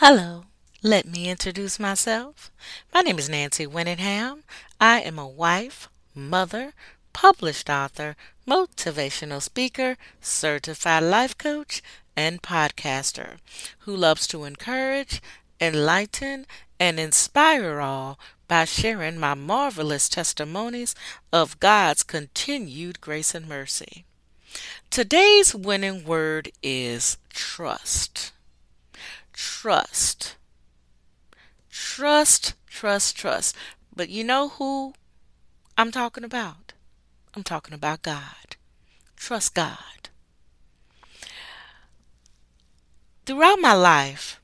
Hello, let me introduce myself. My name is Nancy Winningham. I am a wife, mother, published author, motivational speaker, certified life coach, and podcaster who loves to encourage, enlighten, and inspire all by sharing my marvelous testimonies of God's continued grace and mercy. Today's winning word is trust trust. Trust, trust, trust. But you know who I'm talking about? I'm talking about God. Trust God. Throughout my life,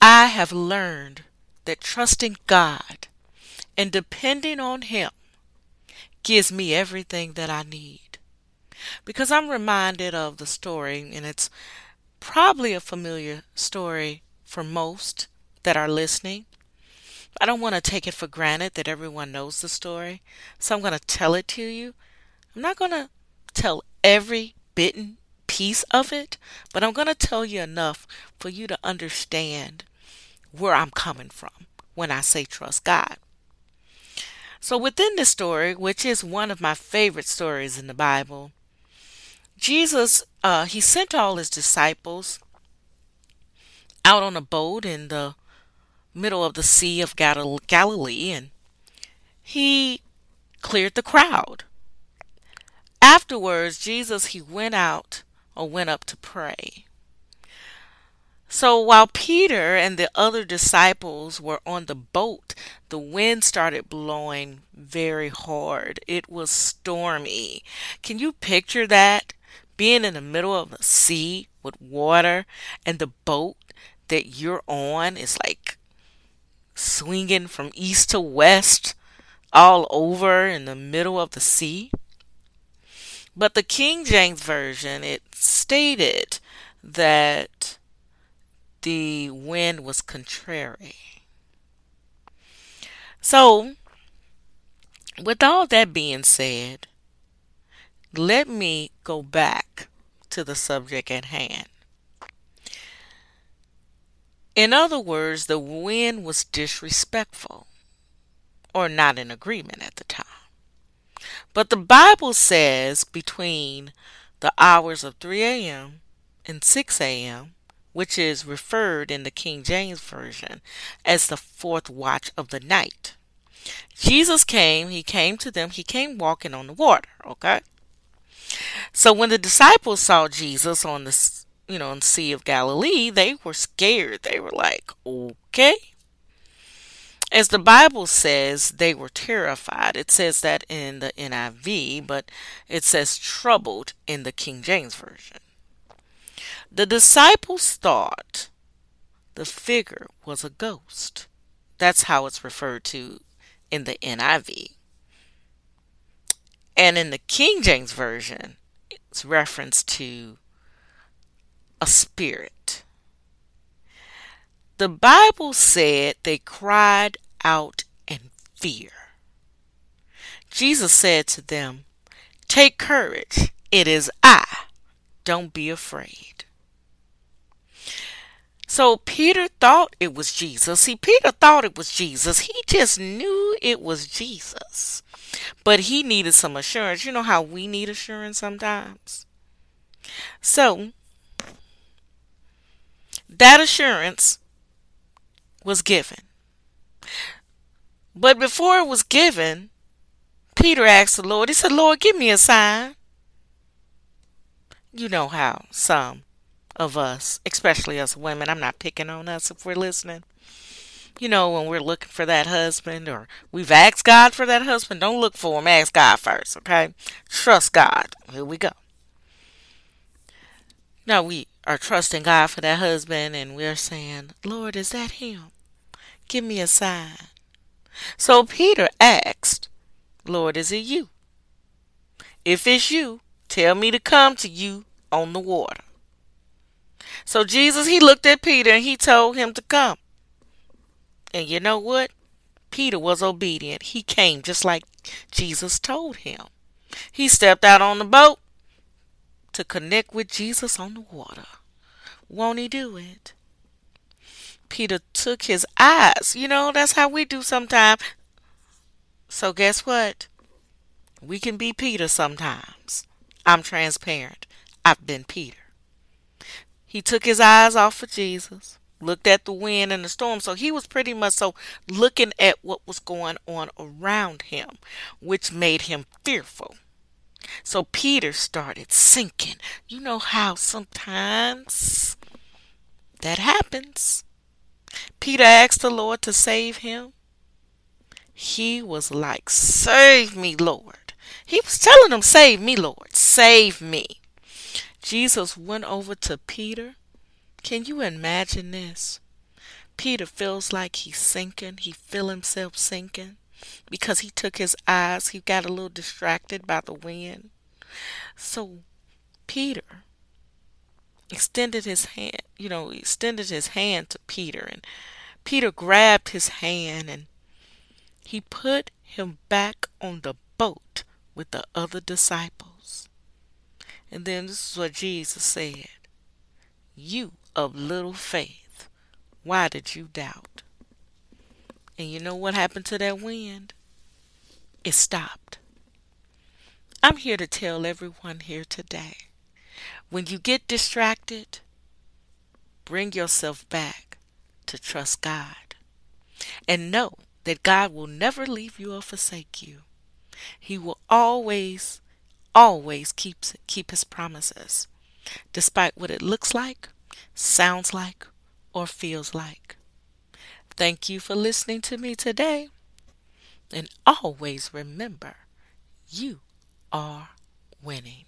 I have learned that trusting God and depending on Him gives me everything that I need. Because I'm reminded of the story, and it's probably a familiar story for most that are listening. I don't want to take it for granted that everyone knows the story, so I'm going to tell it to you. I'm not going to tell every bitten piece of it, but I'm going to tell you enough for you to understand where I'm coming from when I say trust God. So, within this story, which is one of my favorite stories in the Bible, Jesus, uh, he sent all his disciples out on a boat in the middle of the Sea of Gal- Galilee and he cleared the crowd. Afterwards, Jesus, he went out or went up to pray. So while Peter and the other disciples were on the boat, the wind started blowing very hard. It was stormy. Can you picture that? Being in the middle of the sea with water and the boat that you're on is like swinging from east to west all over in the middle of the sea. But the King James Version, it stated that the wind was contrary. So, with all that being said, let me go back to the subject at hand. In other words, the wind was disrespectful or not in agreement at the time. But the Bible says between the hours of 3 a.m. and 6 a.m., which is referred in the King James Version as the fourth watch of the night. Jesus came, he came to them, he came walking on the water, okay? So when the disciples saw Jesus on the you know, on the Sea of Galilee, they were scared. They were like, "Okay." As the Bible says, they were terrified. It says that in the NIV, but it says troubled in the King James Version. The disciples thought the figure was a ghost. That's how it's referred to in the NIV. And in the King James Version, it's reference to a spirit. The Bible said they cried out in fear. Jesus said to them, Take courage, it is I. Don't be afraid. So Peter thought it was Jesus. See, Peter thought it was Jesus. He just knew it was Jesus. But he needed some assurance. You know how we need assurance sometimes? So, that assurance was given. But before it was given, Peter asked the Lord, he said, Lord, give me a sign. You know how some of us, especially us women, I'm not picking on us if we're listening, you know, when we're looking for that husband or we've asked God for that husband, don't look for him. Ask God first, okay? Trust God. Here we go. Now we are trusting God for that husband and we're saying, Lord, is that him? Give me a sign. So Peter asked, Lord, is it you? If it's you, tell me to come to you on the water. So Jesus, he looked at Peter and he told him to come. And you know what? Peter was obedient. He came just like Jesus told him. He stepped out on the boat to connect with Jesus on the water. Won't he do it? Peter took his eyes. You know, that's how we do sometimes. So, guess what? We can be Peter sometimes. I'm transparent. I've been Peter. He took his eyes off of Jesus, looked at the wind and the storm. So he was pretty much so looking at what was going on around him, which made him fearful. So Peter started sinking. You know how sometimes that happens. Peter asked the Lord to save him. He was like, Save me, Lord. He was telling him, Save me, Lord. Save me. Jesus went over to Peter. Can you imagine this? Peter feels like he's sinking. He feel himself sinking because he took his eyes. He got a little distracted by the wind. So Peter extended his hand, you know, extended his hand to Peter and Peter grabbed his hand and he put him back on the boat with the other disciples. And then this is what Jesus said You of little faith, why did you doubt? And you know what happened to that wind? It stopped. I'm here to tell everyone here today when you get distracted, bring yourself back to trust God. And know that God will never leave you or forsake you. He will always, always keep, keep his promises, despite what it looks like, sounds like, or feels like. Thank you for listening to me today. And always remember, you are winning.